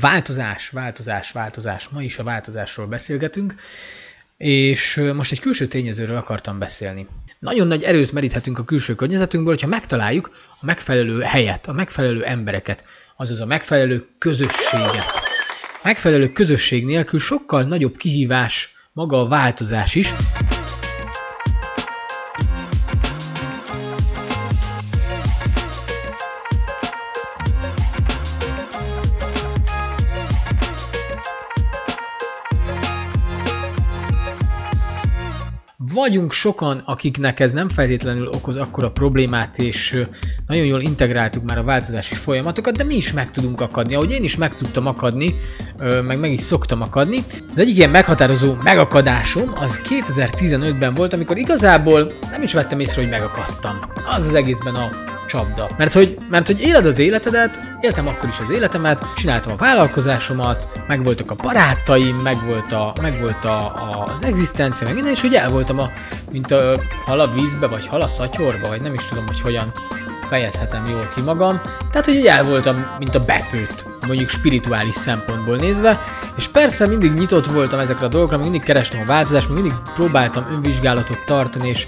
Változás, változás, változás. Ma is a változásról beszélgetünk, és most egy külső tényezőről akartam beszélni. Nagyon nagy erőt meríthetünk a külső környezetünkből, hogyha megtaláljuk a megfelelő helyet, a megfelelő embereket, azaz a megfelelő közösséget. Megfelelő közösség nélkül sokkal nagyobb kihívás maga a változás is, vagyunk sokan, akiknek ez nem feltétlenül okoz akkora problémát, és nagyon jól integráltuk már a változási folyamatokat, de mi is meg tudunk akadni. Ahogy én is meg tudtam akadni, meg meg is szoktam akadni. Az egyik ilyen meghatározó megakadásom az 2015-ben volt, amikor igazából nem is vettem észre, hogy megakadtam. Az az egészben a csapda. Mert hogy, mert hogy éled az életedet, éltem akkor is az életemet, csináltam a vállalkozásomat, megvoltak a barátaim, megvolt, a, megvolt a, a, az egzisztencia, meg minden, és hogy el voltam a, mint a hal a vízbe, vagy hal a szatyorba, vagy nem is tudom, hogy hogyan fejezhetem jól ki magam. Tehát, hogy el voltam, mint a befőtt, mondjuk spirituális szempontból nézve, és persze mindig nyitott voltam ezekre a dolgokra, mindig kerestem a változást, mindig próbáltam önvizsgálatot tartani, és,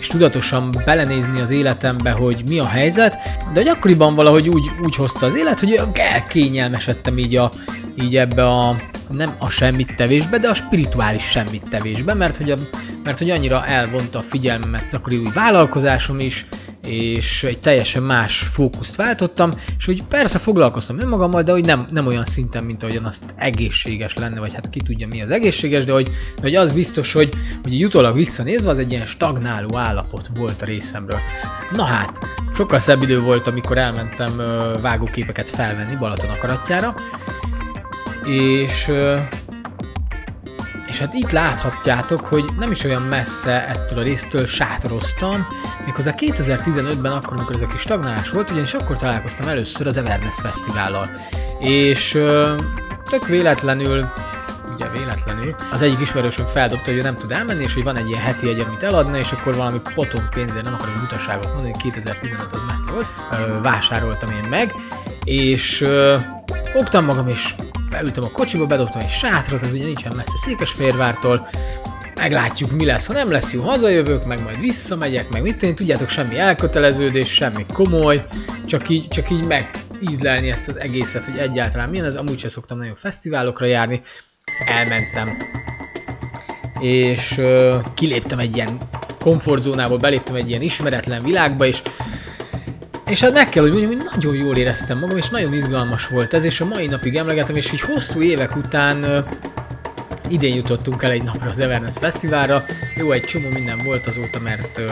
és tudatosan belenézni az életembe, hogy mi a helyzet, de hogy akkoriban valahogy úgy, úgy hozta az élet, hogy elkényelmesedtem így, a, így ebbe a nem a semmit tevésbe, de a spirituális semmit tevésbe, mert hogy, a, mert hogy annyira elvonta a figyelmemet akkori új vállalkozásom is, és egy teljesen más fókuszt váltottam, és hogy persze foglalkoztam önmagammal, de hogy nem, nem olyan szinten, mint ahogyan azt egészséges lenne, vagy hát ki tudja mi az egészséges, de hogy, hogy az biztos, hogy, hogy utólag visszanézve az egy ilyen stagnáló állapot volt a részemről. Na hát, sokkal szebb idő volt, amikor elmentem vágóképeket felvenni Balaton akaratjára, és hát itt láthatjátok, hogy nem is olyan messze ettől a résztől sátoroztam, méghozzá 2015-ben akkor, amikor ez a kis stagnálás volt, ugyanis akkor találkoztam először az Everness Fesztivállal. És tök véletlenül ugye véletlenül, az egyik ismerősöm feldobta, hogy ő nem tud elmenni, és hogy van egy ilyen heti egy, amit eladna, és akkor valami potom pénzért, nem akarok butaságot mondani, 2015 az messze volt, vásároltam én meg, és fogtam magam, és beültem a kocsiba, bedobtam egy sátrat, az ugye nincsen messze Székesfehérvártól, meglátjuk mi lesz, ha nem lesz jó, hazajövök, meg majd visszamegyek, meg mit tenni, tudjátok, semmi elköteleződés, semmi komoly, csak így, csak így megízlelni ezt az egészet, hogy egyáltalán milyen ez, amúgy sem szoktam nagyon fesztiválokra járni, elmentem, és uh, kiléptem egy ilyen komfortzónából, beléptem egy ilyen ismeretlen világba, és és hát meg kell, hogy mondjam, hogy nagyon jól éreztem magam, és nagyon izgalmas volt ez, és a mai napig emlegetem, és így hosszú évek után idén jutottunk el egy napra az Everness Fesztiválra. Jó, egy csomó minden volt azóta, mert uh,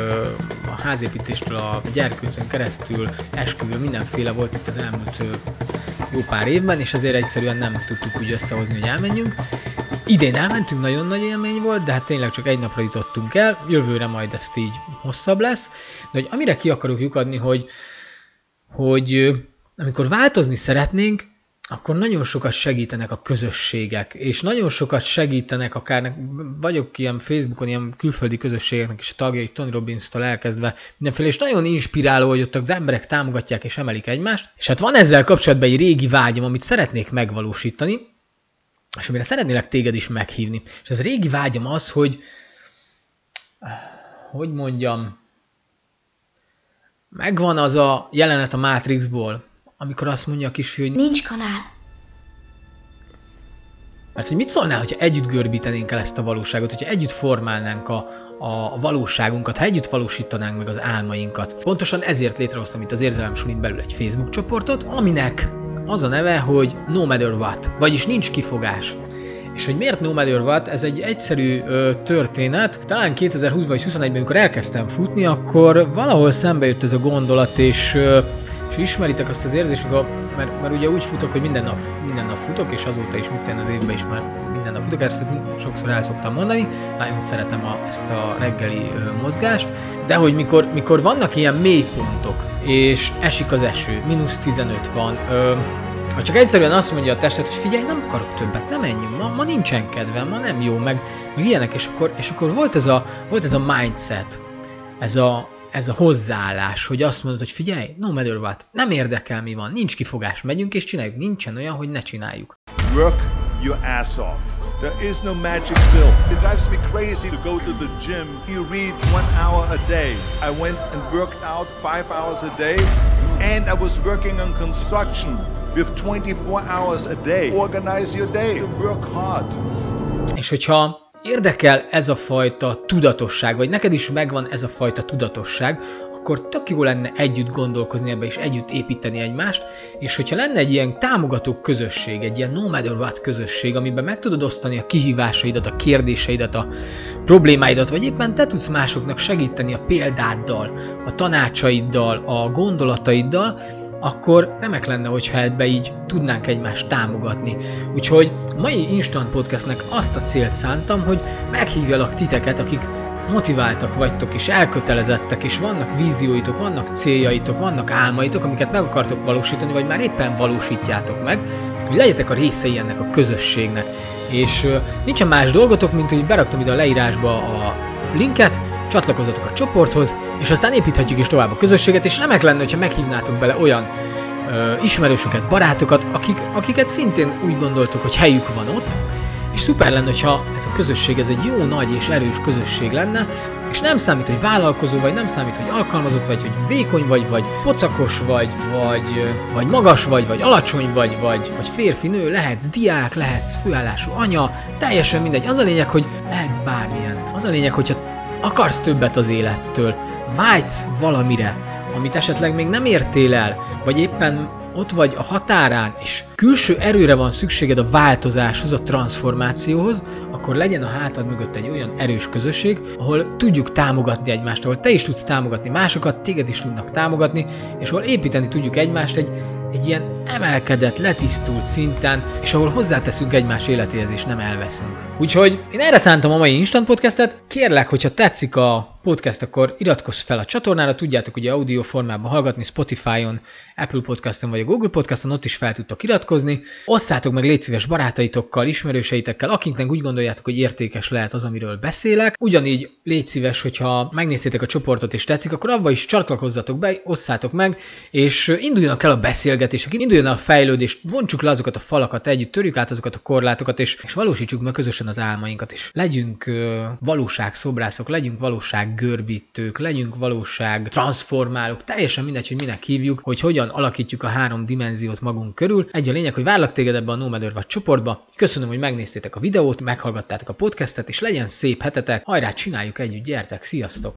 a házépítéstől a gyerkőcön keresztül esküvő mindenféle volt itt az elmúlt uh, jó pár évben, és ezért egyszerűen nem tudtuk úgy összehozni, hogy elmenjünk. Idén elmentünk, nagyon nagy élmény volt, de hát tényleg csak egy napra jutottunk el, jövőre majd ezt így hosszabb lesz. De hogy amire ki akarok lyukadni, hogy hogy amikor változni szeretnénk, akkor nagyon sokat segítenek a közösségek, és nagyon sokat segítenek akár, vagyok ilyen Facebookon, ilyen külföldi közösségeknek is a tagjai, Tony Robbins-tól elkezdve mindenféle, és nagyon inspiráló, hogy ott az emberek támogatják és emelik egymást, és hát van ezzel kapcsolatban egy régi vágyam, amit szeretnék megvalósítani, és amire szeretnélek téged is meghívni. És ez régi vágyam az, hogy hogy mondjam, Megvan az a jelenet a Matrixból, amikor azt mondja a kisfiú, hogy nincs kanál. Mert hogy mit szólnál, hogyha együtt görbítenénk el ezt a valóságot, hogyha együtt formálnánk a, a valóságunkat, ha együtt valósítanánk meg az álmainkat. Pontosan ezért létrehoztam itt az Érzelem Sulin belül egy Facebook csoportot, aminek az a neve, hogy No Matter What, vagyis nincs kifogás. És hogy miért No Matter What, ez egy egyszerű ö, történet. Talán 2020 vagy 2021-ben, amikor elkezdtem futni, akkor valahol szembe jött ez a gondolat, és ö, és ismeritek azt az érzést, mert, mert ugye úgy futok, hogy minden nap, minden nap futok, és azóta is minden az évben is már minden nap futok, ezt sokszor el szoktam mondani, nagyon szeretem a, ezt a reggeli ö, mozgást, de hogy mikor, mikor vannak ilyen mélypontok, és esik az eső, mínusz 15 van, ö, ha csak egyszerűen azt mondja a testet, hogy figyelj, nem akarok többet, nem menjünk, ma, ma nincsen kedvem, ma nem jó, meg, meg ilyenek, és akkor, és akkor volt, ez a, volt ez a mindset, ez a, ez a hozzáállás, hogy azt mondod, hogy figyelj, no matter what, nem érdekel mi van, nincs kifogás, megyünk és csináljuk, nincsen olyan, hogy ne csináljuk. Work your ass off. There is no magic pill. It drives me crazy to go to the gym. You read one hour a day. I went and worked out five hours a day, and I was working on construction with 24 hours a day. Organize your day. Work hard. És hogyha érdekel ez a fajta tudatosság, vagy neked is megvan ez a fajta tudatosság, akkor tök jó lenne együtt gondolkozni ebbe és együtt építeni egymást, és hogyha lenne egy ilyen támogató közösség, egy ilyen no matter what közösség, amiben meg tudod osztani a kihívásaidat, a kérdéseidet, a problémáidat, vagy éppen te tudsz másoknak segíteni a példáddal, a tanácsaiddal, a gondolataiddal, akkor remek lenne, hogyha ebbe így tudnánk egymást támogatni. Úgyhogy mai Instant Podcastnek azt a célt szántam, hogy meghívjalak titeket, akik motiváltak vagytok és elkötelezettek, és vannak vízióitok, vannak céljaitok, vannak álmaitok, amiket meg akartok valósítani, vagy már éppen valósítjátok meg, hogy legyetek a részei ennek a közösségnek. És nincsen más dolgotok, mint hogy beraktam ide a leírásba a linket, csatlakozzatok a csoporthoz, és aztán építhetjük is tovább a közösséget, és remek lenne, hogyha meghívnátok bele olyan ö, ismerősöket, barátokat, akik, akiket szintén úgy gondoltuk, hogy helyük van ott, és szuper lenne, hogyha ez a közösség, ez egy jó, nagy és erős közösség lenne, és nem számít, hogy vállalkozó vagy, nem számít, hogy alkalmazott vagy, hogy vékony vagy, vagy pocakos vagy, vagy, vagy magas vagy, vagy alacsony vagy, vagy, vagy férfi, nő, lehetsz diák, lehetsz főállású anya, teljesen mindegy. Az a lényeg, hogy lehetsz bármilyen. Az a lényeg, hogyha akarsz többet az élettől, vágysz valamire, amit esetleg még nem értél el, vagy éppen ott vagy a határán, és külső erőre van szükséged a változáshoz, a transformációhoz, akkor legyen a hátad mögött egy olyan erős közösség, ahol tudjuk támogatni egymást, ahol te is tudsz támogatni másokat, téged is tudnak támogatni, és ahol építeni tudjuk egymást egy egy ilyen emelkedett, letisztult szinten, és ahol hozzáteszünk egymás életéhez, és nem elveszünk. Úgyhogy én erre szántam a mai Instant Podcastet. Kérlek, hogyha tetszik a podcast, akkor iratkozz fel a csatornára, tudjátok ugye audio formában hallgatni Spotify-on, Apple Podcaston vagy a Google Podcaston, ott is fel tudtok iratkozni. Osszátok meg légy szíves barátaitokkal, ismerőseitekkel, akiknek úgy gondoljátok, hogy értékes lehet az, amiről beszélek. Ugyanígy légy szíves, hogyha megnéztétek a csoportot és tetszik, akkor abba is csatlakozzatok be, osszátok meg, és induljanak el a beszélgetések, induljon el a fejlődés, bontsuk le azokat a falakat együtt, törjük át azokat a korlátokat, és, és valósítsuk meg közösen az álmainkat, és legyünk uh, valóságszobrászok, legyünk valóság görbítők, legyünk valóság transformálók, teljesen mindegy, hogy minek hívjuk, hogy hogyan alakítjuk a három dimenziót magunk körül. Egy a lényeg, hogy várlak téged ebbe a Nomader vagy csoportba. Köszönöm, hogy megnéztétek a videót, meghallgattátok a podcastet, és legyen szép hetetek. Hajrá, csináljuk együtt, gyertek, sziasztok!